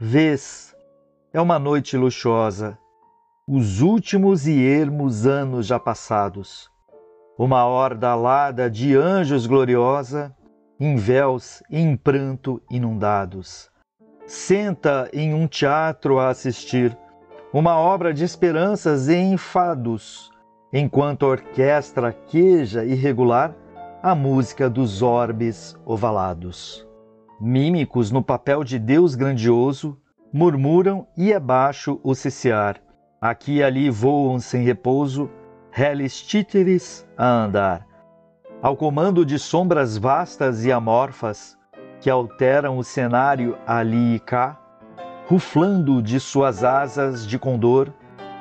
Vês, é uma noite luxuosa, os últimos e ermos anos já passados. Uma horda alada de anjos gloriosa, em véus e em pranto inundados. Senta em um teatro a assistir uma obra de esperanças e enfados, enquanto a orquestra queja irregular a música dos orbes ovalados. Mímicos no papel de Deus grandioso, murmuram e abaixo o ciciar. Aqui e ali voam sem repouso, reles títeres a andar. Ao comando de sombras vastas e amorfas, que alteram o cenário ali e cá, ruflando de suas asas de condor,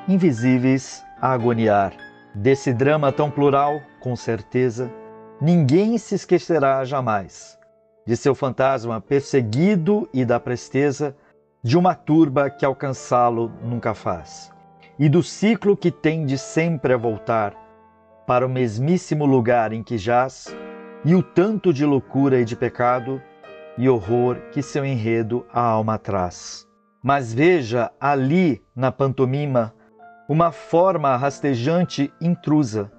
invisíveis a agoniar. Desse drama tão plural, com certeza, ninguém se esquecerá jamais de seu fantasma perseguido e da presteza de uma turba que alcançá-lo nunca faz, e do ciclo que tende sempre a voltar para o mesmíssimo lugar em que jaz, e o tanto de loucura e de pecado e horror que seu enredo a alma traz. Mas veja ali na pantomima uma forma rastejante intrusa,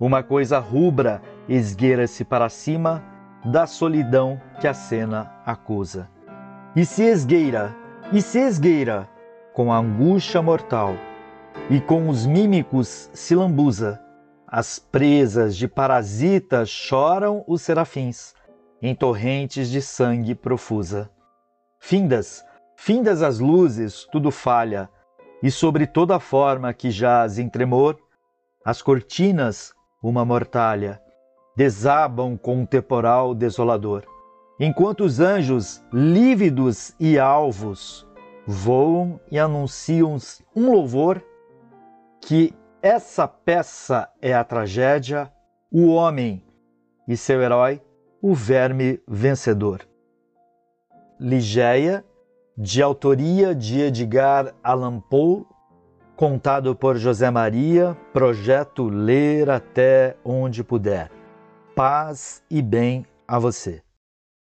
uma coisa rubra esgueira-se para cima da solidão que a cena acusa. E se esgueira, e se esgueira, com a angústia mortal, e com os mímicos se lambuza, as presas de parasitas choram os serafins, em torrentes de sangue profusa. Findas, findas as luzes, tudo falha, e sobre toda a forma que jaz em tremor, as cortinas, uma mortalha, desabam com um temporal desolador, enquanto os anjos, lívidos e alvos, voam e anunciam um louvor que essa peça é a tragédia, o homem e seu herói, o verme vencedor. Ligeia de autoria de Edgar Allan Poe, contado por José Maria, projeto Ler até onde puder. Paz e bem a você.